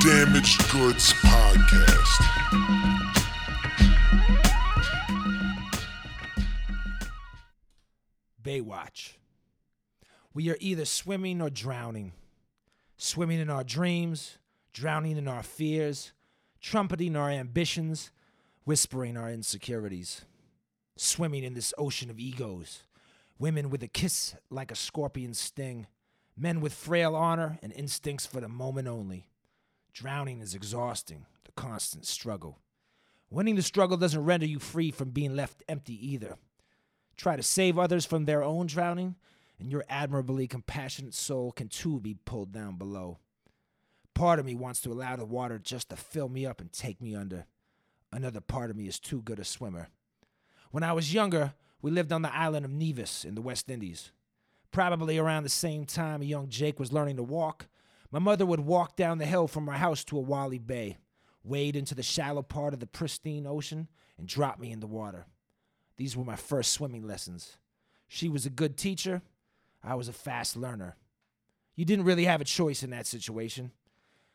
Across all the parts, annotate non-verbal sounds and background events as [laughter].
Damaged Goods Podcast. Baywatch. We are either swimming or drowning. Swimming in our dreams, drowning in our fears, trumpeting our ambitions, whispering our insecurities. Swimming in this ocean of egos. Women with a kiss like a scorpion's sting. Men with frail honor and instincts for the moment only. Drowning is exhausting, the constant struggle. Winning the struggle doesn't render you free from being left empty either. Try to save others from their own drowning, and your admirably compassionate soul can too be pulled down below. Part of me wants to allow the water just to fill me up and take me under. Another part of me is too good a swimmer. When I was younger, we lived on the island of Nevis in the West Indies. Probably around the same time a young Jake was learning to walk, my mother would walk down the hill from our house to a Oualie Bay, wade into the shallow part of the pristine ocean, and drop me in the water. These were my first swimming lessons. She was a good teacher. I was a fast learner. You didn't really have a choice in that situation.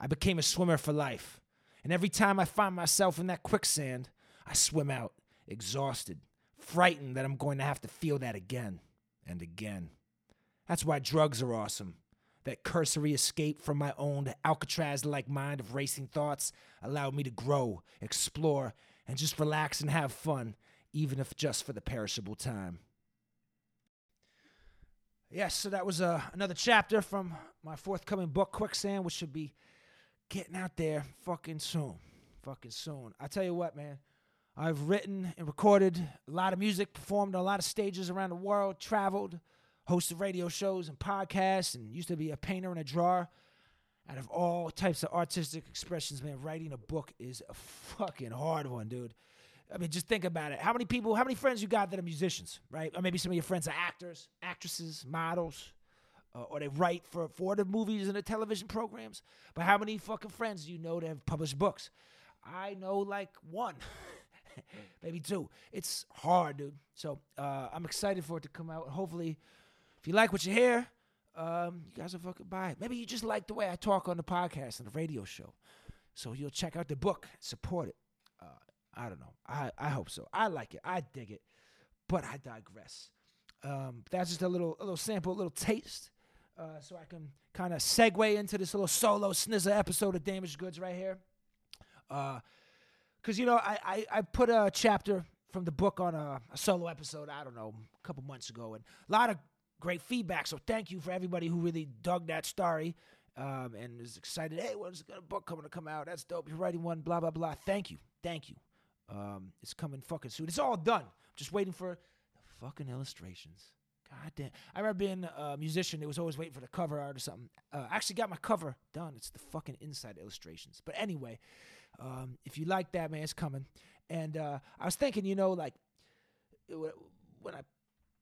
I became a swimmer for life. And every time I find myself in that quicksand, I swim out, exhausted, frightened that I'm going to have to feel that again and again. That's why drugs are awesome. That cursory escape from my own Alcatraz like mind of racing thoughts allowed me to grow, explore, and just relax and have fun, even if just for the perishable time. Yes, so that was uh, another chapter from my forthcoming book, Quicksand, which should be getting out there fucking soon. Fucking soon. I tell you what, man. I've written and recorded a lot of music, performed on a lot of stages around the world, traveled, hosted radio shows and podcasts, and used to be a painter and a drawer. Out of all types of artistic expressions, man, writing a book is a fucking hard one, dude. I mean, just think about it. How many people, how many friends you got that are musicians, right? Or maybe some of your friends are actors, actresses, models, uh, or they write for, for the movies and the television programs. But how many fucking friends do you know that have published books? I know like one, [laughs] maybe two. It's hard, dude. So uh, I'm excited for it to come out. Hopefully, if you like what you hear, um, you guys will fucking buy it. Maybe you just like the way I talk on the podcast and the radio show. So you'll check out the book, support it. Uh, I don't know. I, I hope so. I like it. I dig it. But I digress. Um, that's just a little a little sample, a little taste. Uh, so I can kind of segue into this little solo snizzer episode of Damaged Goods right here. Because, you know, I, I, I put a chapter from the book on a, a solo episode, I don't know, a couple months ago. And a lot of great feedback. So thank you for everybody who really dug that story um, and is excited. Hey, when's a book coming to come out? That's dope. You're writing one, blah, blah, blah. Thank you. Thank you. Um, it's coming fucking soon. It's all done. I'm just waiting for the fucking illustrations. God damn. I remember being a musician, it was always waiting for the cover art or something. Uh, I actually got my cover done. It's the fucking inside illustrations. But anyway, um, if you like that, man, it's coming. And uh, I was thinking, you know, like when I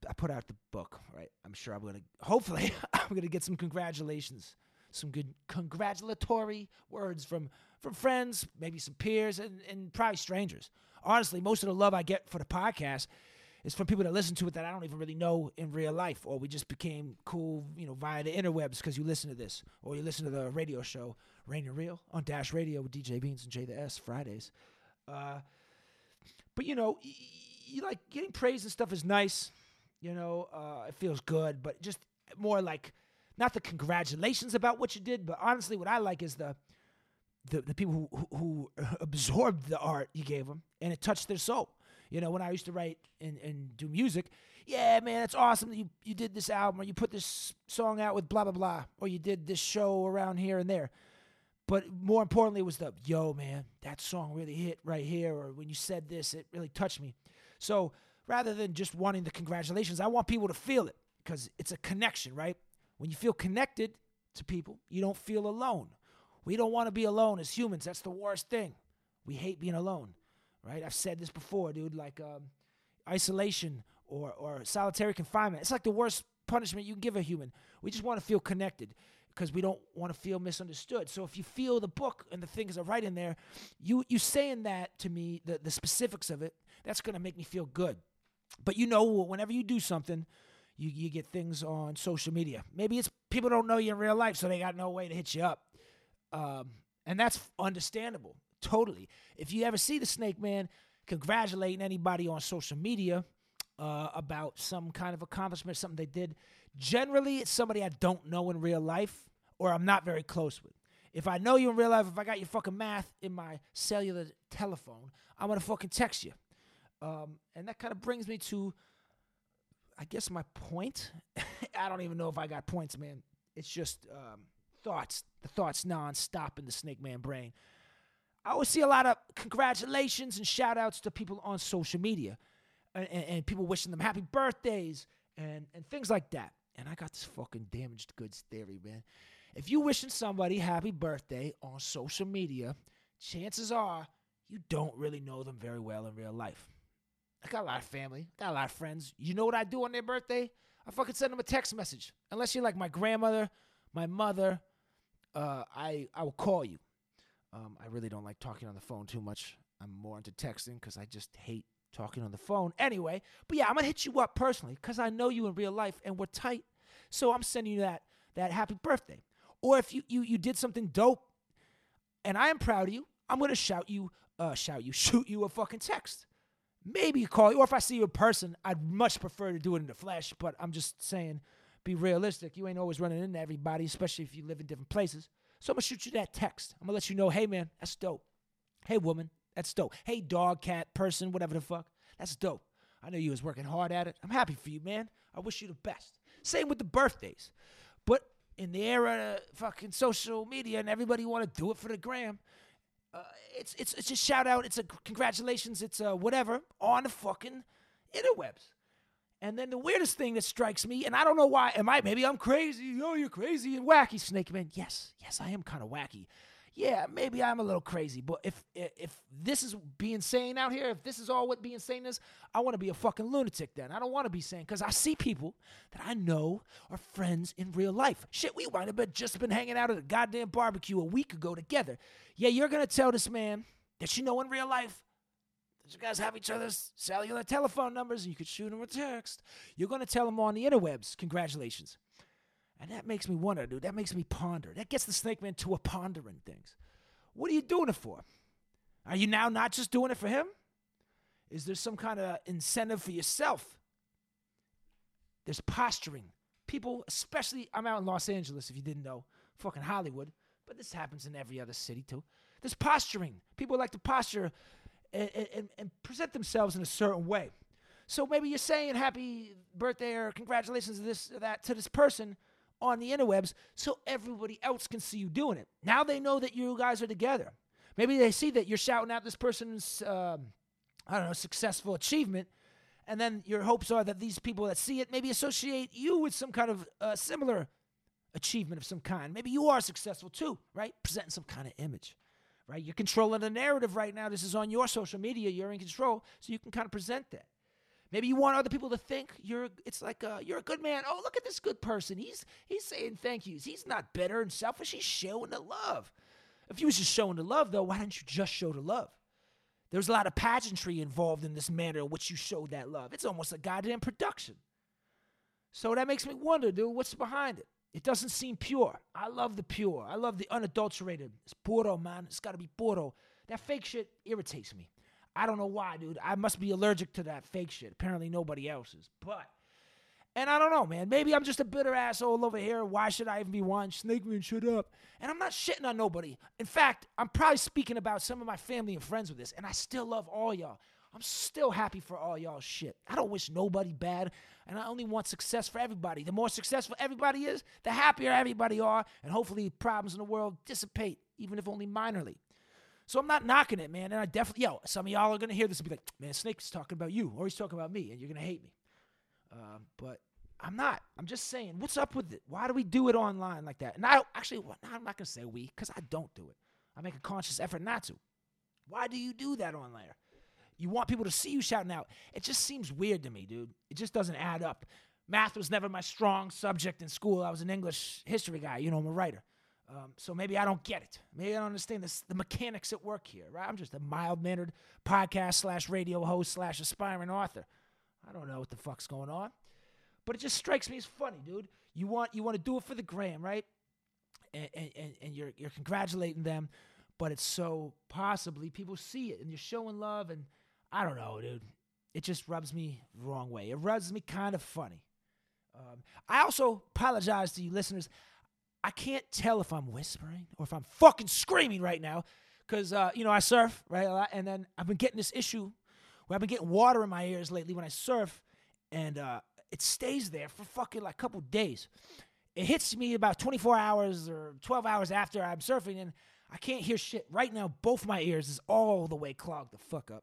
I put out the book, right? I'm sure I'm gonna hopefully [laughs] I'm gonna get some congratulations, some good congratulatory words from from friends, maybe some peers, and, and probably strangers. Honestly, most of the love I get for the podcast is from people that listen to it that I don't even really know in real life, or we just became cool, you know, via the interwebs because you listen to this, or you listen to the radio show Rain and Real on Dash Radio with DJ Beans and Jay the S Fridays. Uh, but you know, you like getting praise and stuff is nice. You know, uh, it feels good, but just more like not the congratulations about what you did, but honestly, what I like is the the, the people who, who, [laughs] absorbed the art you gave them and it touched their soul. You know, when I used to write and, and do music, yeah, man, it's awesome that you, you did this album or you put this song out with blah, blah, blah, or you did this show around here and there. But more importantly, it was the, yo, man, that song really hit right here, or when you said this, it really touched me. So rather than just wanting the congratulations, I want people to feel it because it's a connection, right? When you feel connected to people, you don't feel alone. We don't want to be alone as humans. That's the worst thing. We hate being alone, right? I've said this before, dude. Like um, isolation or, or solitary confinement. It's like the worst punishment you can give a human. We just want to feel connected because we don't want to feel misunderstood. So if you feel the book and the things I write in there, you you saying that to me, the, the specifics of it, that's gonna make me feel good. But you know, whenever you do something, you, you get things on social media. Maybe it's people don't know you in real life, so they got no way to hit you up. Um, And that's understandable, totally. If you ever see the Snake Man congratulating anybody on social media uh, about some kind of accomplishment, something they did, generally it's somebody I don't know in real life or I'm not very close with. If I know you in real life, if I got your fucking math in my cellular telephone, I'm gonna fucking text you. Um, and that kind of brings me to, I guess, my point. [laughs] I don't even know if I got points, man. It's just um, thoughts. The thoughts non-stop in the Snake Man brain. I always see a lot of congratulations and shout outs to people on social media and, and, and people wishing them happy birthdays and, and things like that. And I got this fucking damaged goods theory, man. If you wishing somebody happy birthday on social media, chances are you don't really know them very well in real life. I got a lot of family, got a lot of friends. You know what I do on their birthday? I fucking send them a text message. Unless you're like my grandmother, my mother, uh, I I will call you. Um, I really don't like talking on the phone too much. I'm more into texting because I just hate talking on the phone. Anyway, but yeah, I'm gonna hit you up personally because I know you in real life and we're tight. So I'm sending you that that happy birthday. Or if you you you did something dope, and I am proud of you, I'm gonna shout you, uh, shout you, [laughs] shoot you a fucking text. Maybe call you, or if I see you in person, I'd much prefer to do it in the flesh. But I'm just saying, be realistic. You ain't always running into everybody, especially if you live in different places. So I'm gonna shoot you that text. I'm gonna let you know, hey man, that's dope. Hey woman, that's dope. Hey dog, cat, person, whatever the fuck, that's dope. I know you was working hard at it. I'm happy for you, man. I wish you the best. Same with the birthdays. But in the era of fucking social media and everybody want to do it for the gram, uh, it's it's it's a shout out. It's a congratulations. It's a whatever on the fucking interwebs. And then the weirdest thing that strikes me, and I don't know why, am I maybe I'm crazy? Oh, you're crazy and wacky, Snake Man. Yes, yes, I am kind of wacky. Yeah, maybe I'm a little crazy, but if if this is being sane out here, if this is all what being sane is, I want to be a fucking lunatic. Then I don't want to be sane because I see people that I know are friends in real life. Shit, we might have been just been hanging out at a goddamn barbecue a week ago together. Yeah, you're gonna tell this man that you know in real life that you guys have each other's cellular telephone numbers and you could shoot him a text. You're gonna tell him on the interwebs, congratulations. And that makes me wonder, dude. That makes me ponder. That gets the snake man to a pondering things. What are you doing it for? Are you now not just doing it for him? Is there some kind of incentive for yourself? There's posturing. People, especially, I'm out in Los Angeles, if you didn't know, fucking Hollywood, but this happens in every other city too. There's posturing. People like to posture and, and, and present themselves in a certain way. So maybe you're saying happy birthday or congratulations to this or that to this person on the interwebs so everybody else can see you doing it. Now they know that you guys are together. Maybe they see that you're shouting out this person's, um, I don't know, successful achievement, and then your hopes are that these people that see it maybe associate you with some kind of uh, similar achievement of some kind. Maybe you are successful too, right? Presenting some kind of image, right? You're controlling the narrative right now. This is on your social media. You're in control, so you can kind of present that. Maybe you want other people to think you're. It's like uh, you're a good man. Oh, look at this good person. He's he's saying thank yous. He's not bitter and selfish. He's showing the love. If you was just showing the love, though, why didn't you just show the love? There's a lot of pageantry involved in this manner in which you showed that love. It's almost a goddamn production. So that makes me wonder, dude, what's behind it? It doesn't seem pure. I love the pure. I love the unadulterated. It's puro, man. It's got to be puro. That fake shit irritates me. I don't know why, dude. I must be allergic to that fake shit. Apparently nobody else is. But and I don't know, man. Maybe I'm just a bitter asshole over here. Why should I even be one? Snake man, shut up. And I'm not shitting on nobody. In fact, I'm probably speaking about some of my family and friends with this, and I still love all y'all. I'm still happy for all y'all shit. I don't wish nobody bad, and I only want success for everybody. The more successful everybody is, the happier everybody are, and hopefully problems in the world dissipate, even if only minorly. So I'm not knocking it, man. And I definitely, yo, some of y'all are gonna hear this and be like, man, Snake's talking about you, or he's talking about me, and you're gonna hate me. Um, but I'm not. I'm just saying, what's up with it? Why do we do it online like that? And I actually, well, I'm not gonna say we, because I don't do it. I make a conscious effort not to. Why do you do that online? You want people to see you shouting out. It just seems weird to me, dude. It just doesn't add up. Math was never my strong subject in school. I was an English history guy. You know, I'm a writer. Um, so maybe I don't get it. Maybe I don't understand this, the mechanics at work here, right? I'm just a mild mannered podcast slash radio host slash aspiring author. I don't know what the fuck's going on, but it just strikes me as funny, dude. You want you want to do it for the gram, right? And and, and you're you're congratulating them, but it's so possibly people see it and you're showing love and I don't know, dude. It just rubs me the wrong way. It rubs me kind of funny. Um, I also apologize to you listeners. I can't tell if I'm whispering or if I'm fucking screaming right now because, uh, you know, I surf, right? And then I've been getting this issue where I've been getting water in my ears lately when I surf, and uh, it stays there for fucking like a couple days. It hits me about 24 hours or 12 hours after I'm surfing, and I can't hear shit. Right now, both my ears is all the way clogged the fuck up.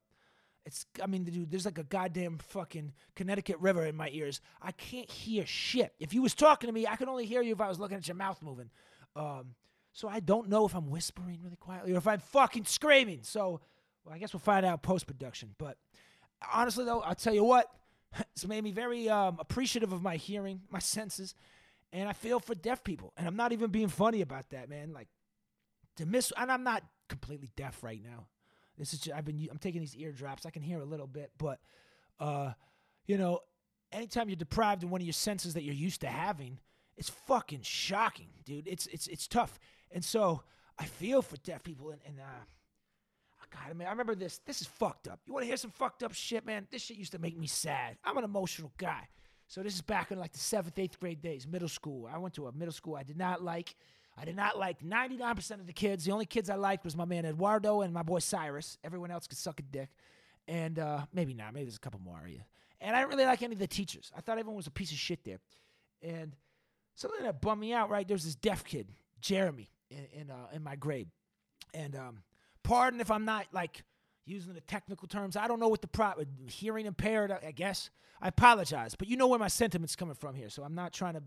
It's, I mean, dude, there's like a goddamn fucking Connecticut River in my ears. I can't hear shit. If you was talking to me, I could only hear you if I was looking at your mouth moving. Um, so I don't know if I'm whispering really quietly or if I'm fucking screaming. So, well, I guess we'll find out post production. But honestly, though, I'll tell you what, [laughs] it's made me very um, appreciative of my hearing, [laughs] my senses, and I feel for deaf people. And I'm not even being funny about that, man. Like to miss, and I'm not completely deaf right now. This is just, I've been I'm taking these eardrops. I can hear a little bit, but uh, you know, anytime you're deprived of one of your senses that you're used to having, it's fucking shocking, dude. It's it's it's tough. And so I feel for deaf people and, and uh God, I mean, I remember this. This is fucked up. You want to hear some fucked up shit, man? This shit used to make me sad. I'm an emotional guy. So this is back in like the seventh, eighth grade days, middle school. I went to a middle school I did not like. I did not like 99% of the kids. The only kids I liked was my man Eduardo and my boy Cyrus. Everyone else could suck a dick. And uh, maybe not. Maybe there's a couple more. Yeah. And I didn't really like any of the teachers. I thought everyone was a piece of shit there. And something that bummed me out, right? There's this deaf kid, Jeremy, in in, uh, in my grade. And um, pardon if I'm not like using the technical terms. I don't know what the pro hearing impaired, I guess. I apologize, but you know where my sentiment's coming from here. So I'm not trying to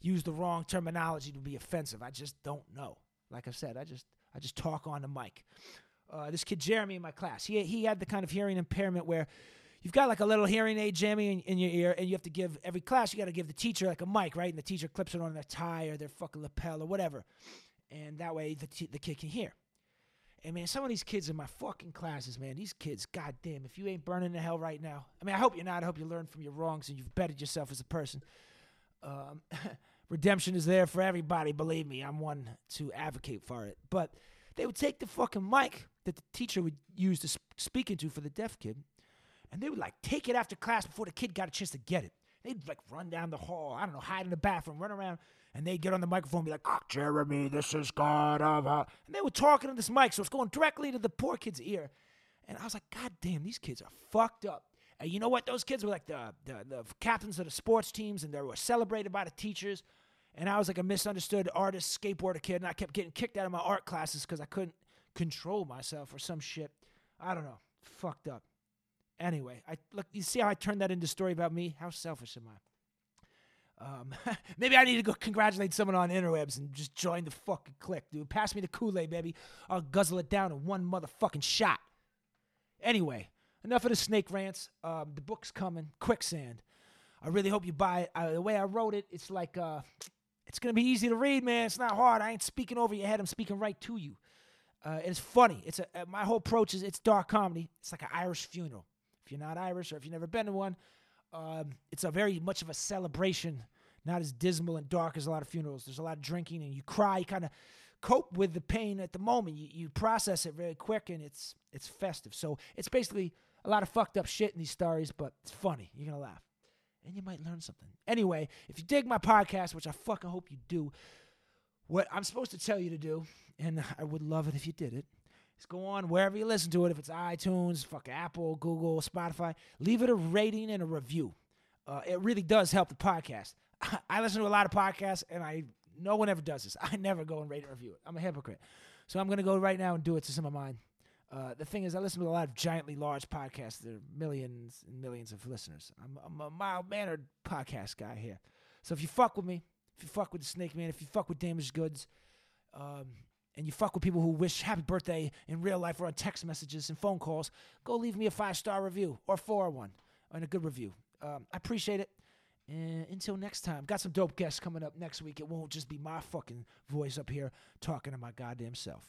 use the wrong terminology to be offensive. I just don't know. Like I said, I just I just talk on the mic. Uh, this kid Jeremy in my class, he he had the kind of hearing impairment where you've got like a little hearing aid jammy in, in your ear, and you have to give every class you got to give the teacher like a mic, right? And the teacher clips it on their tie or their fucking lapel or whatever, and that way the t- the kid can hear. And man, some of these kids in my fucking classes, man, these kids, goddamn, if you ain't burning to hell right now, I mean, I hope you're not. I hope you learn from your wrongs and you've bettered yourself as a person. Um, [laughs] redemption is there for everybody. Believe me, I'm one to advocate for it. But they would take the fucking mic that the teacher would use to speak into for the deaf kid, and they would like take it after class before the kid got a chance to get it. They'd like run down the hall, I don't know, hide in the bathroom, run around, and they'd get on the microphone and be like, oh, Jeremy, this is God of. Uh. And they were talking to this mic, so it's going directly to the poor kid's ear. And I was like, God damn, these kids are fucked up. And you know what? Those kids were like the, the, the captains of the sports teams, and they were celebrated by the teachers. And I was like a misunderstood artist, skateboarder kid, and I kept getting kicked out of my art classes because I couldn't control myself or some shit. I don't know. Fucked up. Anyway, I look. You see how I turned that into a story about me? How selfish am I? Um, [laughs] maybe I need to go congratulate someone on interwebs and just join the fucking clique, dude. Pass me the Kool Aid, baby. I'll guzzle it down in one motherfucking shot. Anyway, enough of the snake rants. Um, the book's coming, Quicksand. I really hope you buy it. I, the way I wrote it, it's like uh, it's gonna be easy to read, man. It's not hard. I ain't speaking over your head. I'm speaking right to you. Uh, it's funny. It's a uh, my whole approach is it's dark comedy. It's like an Irish funeral. If you're not Irish or if you've never been to one, um, it's a very much of a celebration. Not as dismal and dark as a lot of funerals. There's a lot of drinking and you cry. You kind of cope with the pain at the moment. You, you process it very quick and it's it's festive. So it's basically a lot of fucked up shit in these stories, but it's funny. You're gonna laugh and you might learn something. Anyway, if you dig my podcast, which I fucking hope you do, what I'm supposed to tell you to do, and I would love it if you did it, is go on wherever you listen to it. If it's iTunes, fuck Apple, Google, Spotify, leave it a rating and a review. Uh, it really does help the podcast. [laughs] I listen to a lot of podcasts, and I no one ever does this. [laughs] I never go and rate and review it. I'm a hypocrite. So I'm gonna go right now and do it to some of mine. Uh, the thing is, I listen to a lot of giantly large podcasts. There are millions and millions of listeners. I'm, I'm a mild mannered podcast guy here. So if you fuck with me, if you fuck with the Snake Man, if you fuck with Damaged Goods, um, and you fuck with people who wish happy birthday in real life or on text messages and phone calls, go leave me a five star review or four one and a good review. Um, I appreciate it. And until next time, got some dope guests coming up next week. It won't just be my fucking voice up here talking to my goddamn self.